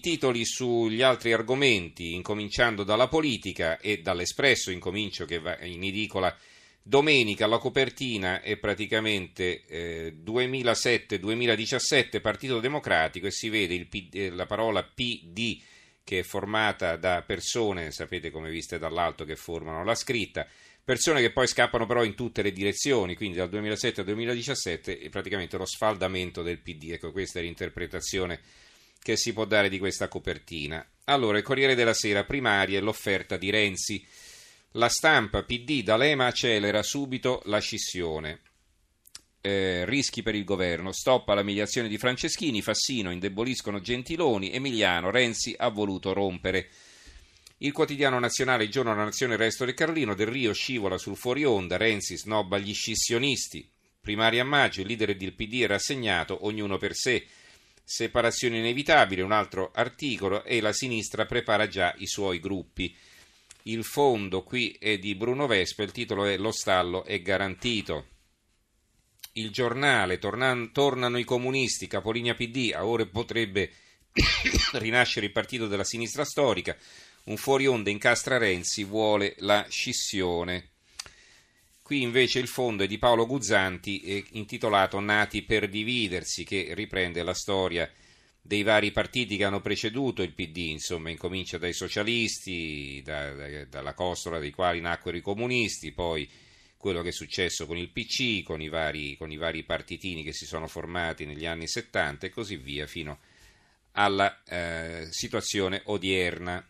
titoli sugli altri argomenti, incominciando dalla politica e dall'Espresso, incomincio che va in edicola domenica, la copertina è praticamente eh, 2007-2017 Partito Democratico e si vede il, eh, la parola PD che è formata da persone, sapete come viste dall'alto che formano la scritta, persone che poi scappano però in tutte le direzioni, quindi dal 2007 al 2017 è praticamente lo sfaldamento del PD. Ecco, questa è l'interpretazione che si può dare di questa copertina. Allora, il Corriere della Sera, primaria, l'offerta di Renzi. La stampa PD D'Alema accelera subito la scissione. Eh, rischi per il governo, stop alla mediazione di Franceschini, Fassino indeboliscono Gentiloni, Emiliano, Renzi ha voluto rompere. Il quotidiano nazionale Il giorno della nazione il resto del Carlino, Del Rio scivola sul fuori onda, Renzi snobba gli scissionisti. Primaria a maggio, il leader del PD è rassegnato, ognuno per sé. Separazione inevitabile, un altro articolo, e la sinistra prepara già i suoi gruppi. Il fondo qui è di Bruno Vespa, il titolo è Lo stallo è garantito. Il giornale, tornan- tornano i comunisti, Capolinea PD, a ore potrebbe rinascere il partito della sinistra storica. Un fuori onda incastra Renzi, vuole la scissione. Qui invece il fondo è di Paolo Guzzanti, intitolato Nati per dividersi, che riprende la storia dei vari partiti che hanno preceduto il PD, insomma, incomincia dai socialisti, da, da, dalla costola dei quali nacquero i comunisti, poi quello che è successo con il PC, con i, vari, con i vari partitini che si sono formati negli anni 70 e così via, fino alla eh, situazione odierna.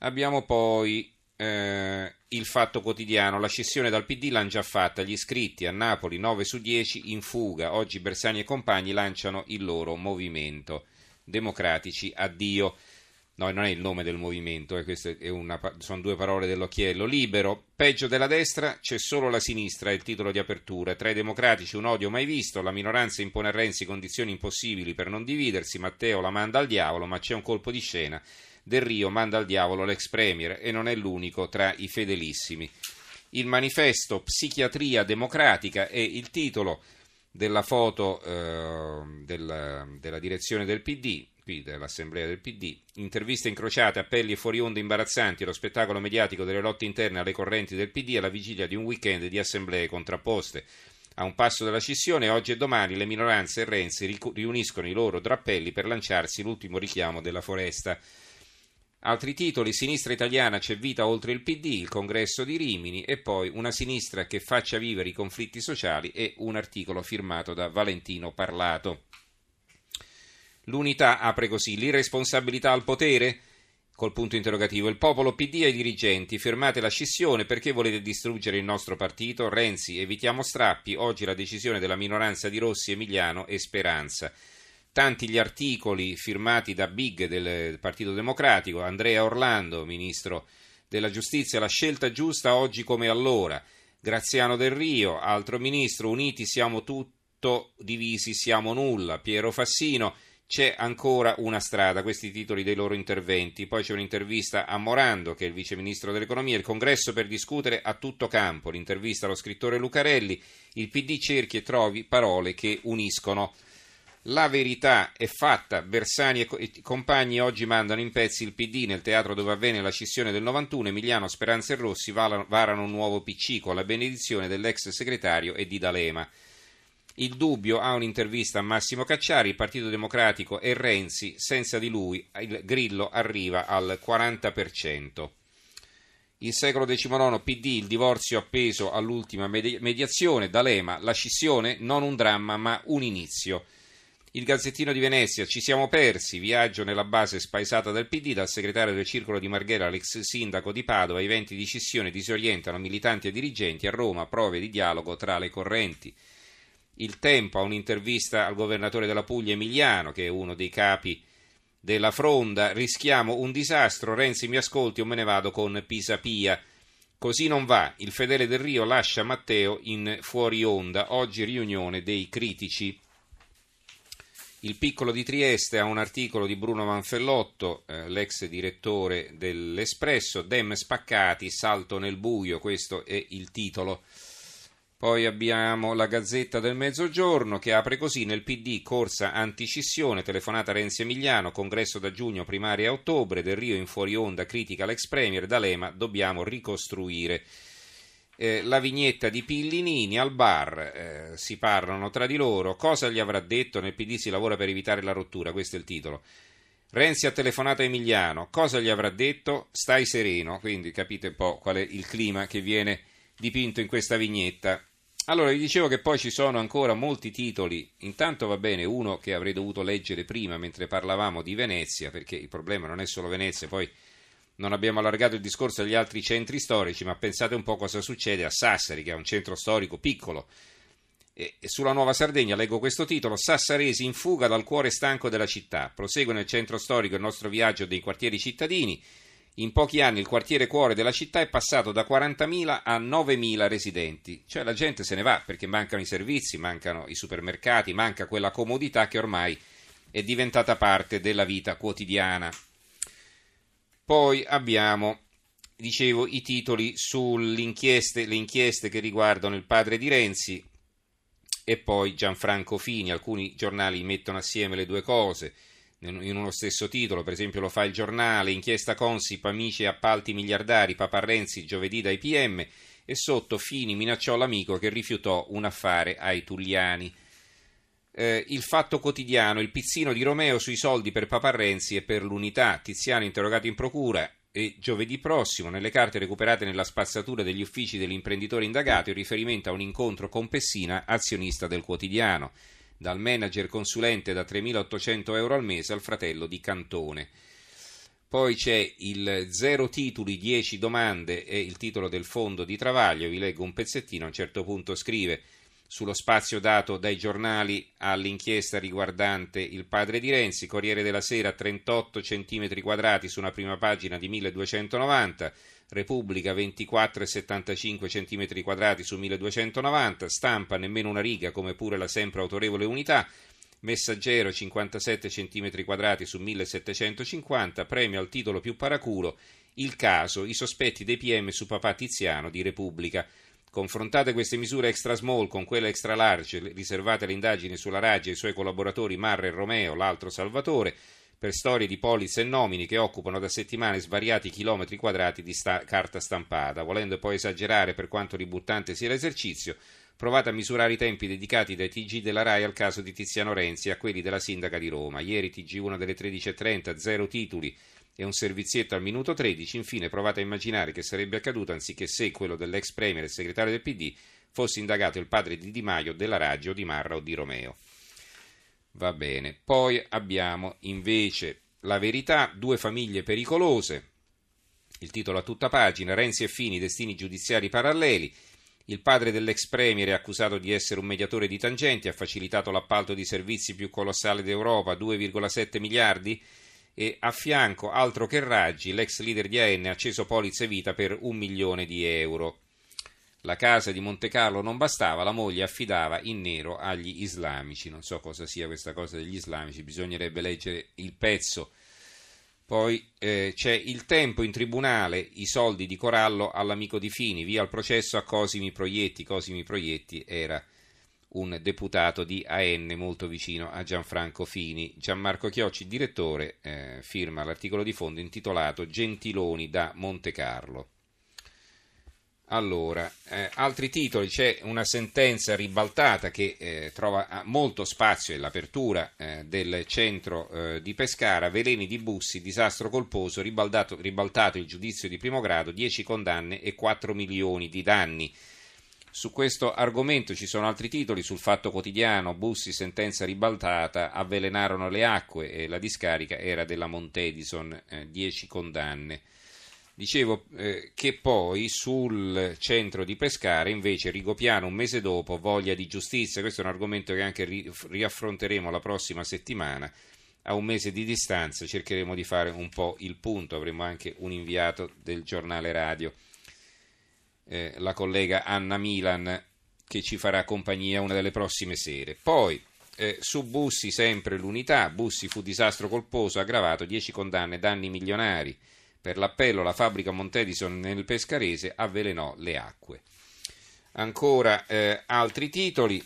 Abbiamo poi eh, il Fatto Quotidiano, la scissione dal PD l'hanno già fatta, gli iscritti a Napoli 9 su 10 in fuga, oggi Bersani e compagni lanciano il loro movimento. Democratici, addio. No, non è il nome del movimento, eh, una, sono due parole dell'occhiello. Libero, peggio della destra, c'è solo la sinistra, è il titolo di apertura. Tra i democratici un odio mai visto, la minoranza impone a Renzi condizioni impossibili per non dividersi, Matteo la manda al diavolo, ma c'è un colpo di scena del Rio manda al diavolo l'ex premier e non è l'unico tra i fedelissimi. Il manifesto Psichiatria democratica è il titolo della foto eh, della, della, direzione del PD, qui dell'assemblea del PD, interviste incrociate, appelli e fuori onda imbarazzanti, lo spettacolo mediatico delle lotte interne alle correnti del PD alla vigilia di un weekend di assemblee contrapposte. A un passo dalla scissione, oggi e domani le minoranze e Renzi riuniscono i loro drappelli per lanciarsi l'ultimo richiamo della foresta. Altri titoli, sinistra italiana c'è vita oltre il PD, il congresso di Rimini e poi una sinistra che faccia vivere i conflitti sociali e un articolo firmato da Valentino Parlato. L'unità apre così, l'irresponsabilità al potere? Col punto interrogativo, il popolo PD ai dirigenti, fermate la scissione perché volete distruggere il nostro partito? Renzi, evitiamo strappi, oggi la decisione della minoranza di Rossi, Emiliano e Speranza tanti gli articoli firmati da Big del Partito Democratico, Andrea Orlando, ministro della giustizia, la scelta giusta oggi come allora, Graziano Del Rio, altro ministro, uniti siamo tutto, divisi siamo nulla, Piero Fassino, c'è ancora una strada, questi titoli dei loro interventi. Poi c'è un'intervista a Morando, che è il vice ministro dell'economia, il congresso per discutere a tutto campo, l'intervista allo scrittore Lucarelli, il PD cerchi e trovi parole che uniscono. La verità è fatta, Bersani e compagni oggi mandano in pezzi il PD nel teatro dove avvenne la scissione del 91, Emiliano, Speranza e Rossi varano un nuovo PC con la benedizione dell'ex segretario e di D'Alema. Il dubbio ha un'intervista a Massimo Cacciari, il Partito Democratico e Renzi, senza di lui il Grillo arriva al 40%. Il secolo XIX PD, il divorzio appeso all'ultima mediazione, D'Alema, la scissione non un dramma ma un inizio. Il Gazzettino di Venezia, ci siamo persi, viaggio nella base spaesata del PD, dal segretario del circolo di Marghera all'ex sindaco di Padova, i venti di scissione disorientano militanti e dirigenti, a Roma prove di dialogo tra le correnti. Il Tempo ha un'intervista al governatore della Puglia Emiliano, che è uno dei capi della fronda, rischiamo un disastro, Renzi mi ascolti o me ne vado con Pisapia. Così non va, il fedele del Rio lascia Matteo in fuori onda, oggi riunione dei critici. Il piccolo di Trieste ha un articolo di Bruno Manfellotto, eh, l'ex direttore dell'Espresso, Dem spaccati, salto nel buio, questo è il titolo. Poi abbiamo la Gazzetta del Mezzogiorno che apre così nel PD corsa antiscissione, telefonata Renzi Emiliano, congresso da giugno, primaria a ottobre, Del Rio in fuori onda critica l'ex premier, D'Alema dobbiamo ricostruire. Eh, la vignetta di Pillinini al bar, eh, si parlano tra di loro, cosa gli avrà detto, nel PD si lavora per evitare la rottura, questo è il titolo. Renzi ha telefonato a Emiliano, cosa gli avrà detto? Stai sereno, quindi capite un po' qual è il clima che viene dipinto in questa vignetta. Allora, vi dicevo che poi ci sono ancora molti titoli. Intanto va bene uno che avrei dovuto leggere prima mentre parlavamo di Venezia, perché il problema non è solo Venezia, poi non abbiamo allargato il discorso agli altri centri storici, ma pensate un po' cosa succede a Sassari, che è un centro storico piccolo. E sulla Nuova Sardegna leggo questo titolo: Sassaresi in fuga dal cuore stanco della città. Prosegue nel centro storico il nostro viaggio dei quartieri cittadini. In pochi anni il quartiere cuore della città è passato da 40.000 a 9.000 residenti, cioè la gente se ne va perché mancano i servizi, mancano i supermercati, manca quella comodità che ormai è diventata parte della vita quotidiana. Poi abbiamo, dicevo, i titoli sulle inchieste, che riguardano il padre di Renzi e poi Gianfranco Fini, alcuni giornali mettono assieme le due cose in uno stesso titolo, per esempio lo fa il giornale, inchiesta Consip, amici e appalti miliardari, Papa Renzi giovedì dai PM e sotto Fini minacciò l'amico che rifiutò un affare ai Tulliani. Eh, il fatto quotidiano, il pizzino di Romeo sui soldi per Papa Renzi e per l'unità, Tiziano interrogato in procura e giovedì prossimo nelle carte recuperate nella spazzatura degli uffici dell'imprenditore indagato il riferimento a un incontro con Pessina, azionista del quotidiano dal manager consulente da 3.800 euro al mese al fratello di Cantone. Poi c'è il zero titoli, 10 domande e il titolo del fondo di Travaglio. Vi leggo un pezzettino. A un certo punto scrive sullo spazio dato dai giornali all'inchiesta riguardante il padre di Renzi, Corriere della Sera 38 cm quadrati su una prima pagina di 1290, Repubblica 24,75 cm quadrati su 1290, Stampa nemmeno una riga come pure la sempre autorevole Unità, Messaggero 57 cm quadrati su 1750, premio al titolo più paraculo, il caso, i sospetti dei PM su papà Tiziano di Repubblica. Confrontate queste misure extra small con quelle extra large riservate alle indagini sulla Raggi e i suoi collaboratori Marra e Romeo, l'altro Salvatore, per storie di polizze e nomini che occupano da settimane svariati chilometri quadrati di sta- carta stampata. Volendo poi esagerare per quanto ributtante sia l'esercizio, provate a misurare i tempi dedicati dai TG della RAI al caso di Tiziano Renzi e a quelli della sindaca di Roma. Ieri TG1 delle 13.30, zero titoli e un servizietto al minuto 13. Infine provate a immaginare che sarebbe accaduto anziché se quello dell'ex premier e segretario del PD fosse indagato il padre di Di Maio, della Raggio, di Marra o di Romeo. Va bene. Poi abbiamo invece la verità, due famiglie pericolose. Il titolo a tutta pagina, Renzi e Fini, destini giudiziari paralleli. Il padre dell'ex premier è accusato di essere un mediatore di tangenti, ha facilitato l'appalto di servizi più colossale d'Europa, 2,7 miliardi, e a fianco, altro che Raggi, l'ex leader di AN ha acceso polizze vita per un milione di euro. La casa di Monte Carlo non bastava, la moglie affidava in nero agli islamici. Non so cosa sia questa cosa degli islamici, bisognerebbe leggere il pezzo. Poi eh, c'è il tempo in tribunale, i soldi di Corallo all'amico di Fini, via il processo a Cosimi Proietti. Cosimi Proietti era un deputato di AN molto vicino a Gianfranco Fini. Gianmarco Chiocci, direttore, eh, firma l'articolo di fondo intitolato Gentiloni da Monte Carlo. Allora, eh, altri titoli, c'è una sentenza ribaltata che eh, trova molto spazio nell'apertura eh, del centro eh, di Pescara, veleni di Bussi, disastro colposo, ribaltato il giudizio di primo grado, 10 condanne e 4 milioni di danni. Su questo argomento ci sono altri titoli, sul Fatto Quotidiano, Bussi, sentenza ribaltata, avvelenarono le acque e la discarica era della Montedison, 10 condanne. Dicevo eh, che poi sul centro di Pescara invece Rigopiano un mese dopo voglia di giustizia, questo è un argomento che anche ri- riaffronteremo la prossima settimana, a un mese di distanza cercheremo di fare un po' il punto, avremo anche un inviato del giornale radio, eh, la collega Anna Milan che ci farà compagnia una delle prossime sere. Poi eh, su Bussi sempre l'unità, Bussi fu disastro colposo, aggravato, 10 condanne, danni milionari. Per l'appello la fabbrica Montedison nel Pescarese avvelenò le acque. Ancora eh, altri titoli.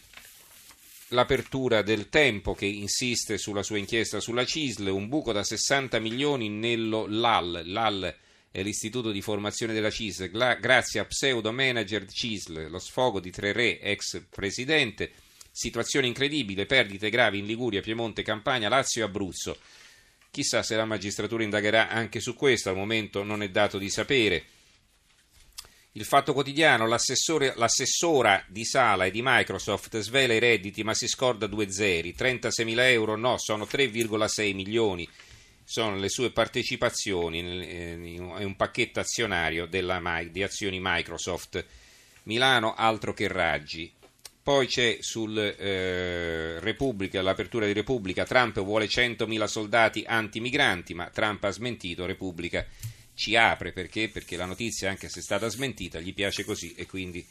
L'apertura del tempo che insiste sulla sua inchiesta sulla CISL, un buco da 60 milioni nello LAL. LAL l'istituto di formazione della CISL, grazie a pseudo manager CISL, lo sfogo di Tre Re, ex presidente. Situazione incredibile, perdite gravi in Liguria, Piemonte, Campania, Lazio e Abruzzo. Chissà se la magistratura indagherà anche su questo, al momento non è dato di sapere. Il Fatto Quotidiano, l'assessora di Sala e di Microsoft svela i redditi ma si scorda due zeri, 36 mila euro no, sono 3,6 milioni, sono le sue partecipazioni in un pacchetto azionario della, di azioni Microsoft. Milano altro che raggi. Poi c'è sul eh, Repubblica, l'apertura di Repubblica, Trump vuole 100.000 soldati antimigranti, ma Trump ha smentito, Repubblica ci apre perché? Perché la notizia, anche se è stata smentita, gli piace così e quindi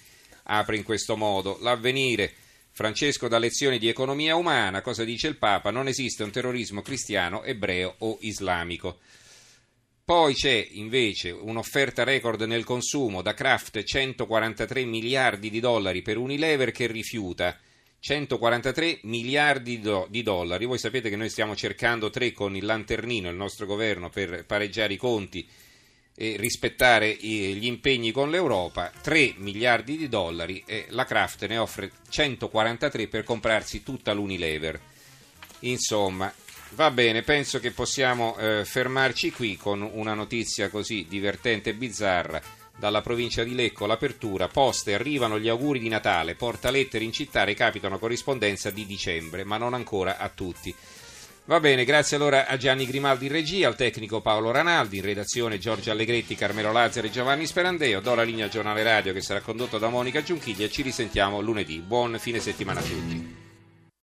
apre in questo modo. L'avvenire. Francesco dà lezioni di economia umana, cosa dice il Papa? Non esiste un terrorismo cristiano, ebreo o islamico. Poi c'è invece un'offerta record nel consumo da Kraft 143 miliardi di dollari per Unilever che rifiuta 143 miliardi di dollari. Voi sapete che noi stiamo cercando tre con il lanternino, il nostro governo, per pareggiare i conti e rispettare gli impegni con l'Europa, 3 miliardi di dollari e la Kraft ne offre 143 per comprarsi tutta l'Unilever. Insomma, va bene, penso che possiamo eh, fermarci qui con una notizia così divertente e bizzarra. Dalla provincia di Lecco l'apertura, poste, arrivano gli auguri di Natale, porta lettere in città recapitano corrispondenza di dicembre, ma non ancora a tutti. Va bene, grazie allora a Gianni Grimaldi in regia, al tecnico Paolo Ranaldi, in redazione Giorgio Allegretti, Carmelo Lazzaro e Giovanni Sperandeo. Do la linea al giornale radio che sarà condotto da Monica Giunchiglia e ci risentiamo lunedì. Buon fine settimana a tutti.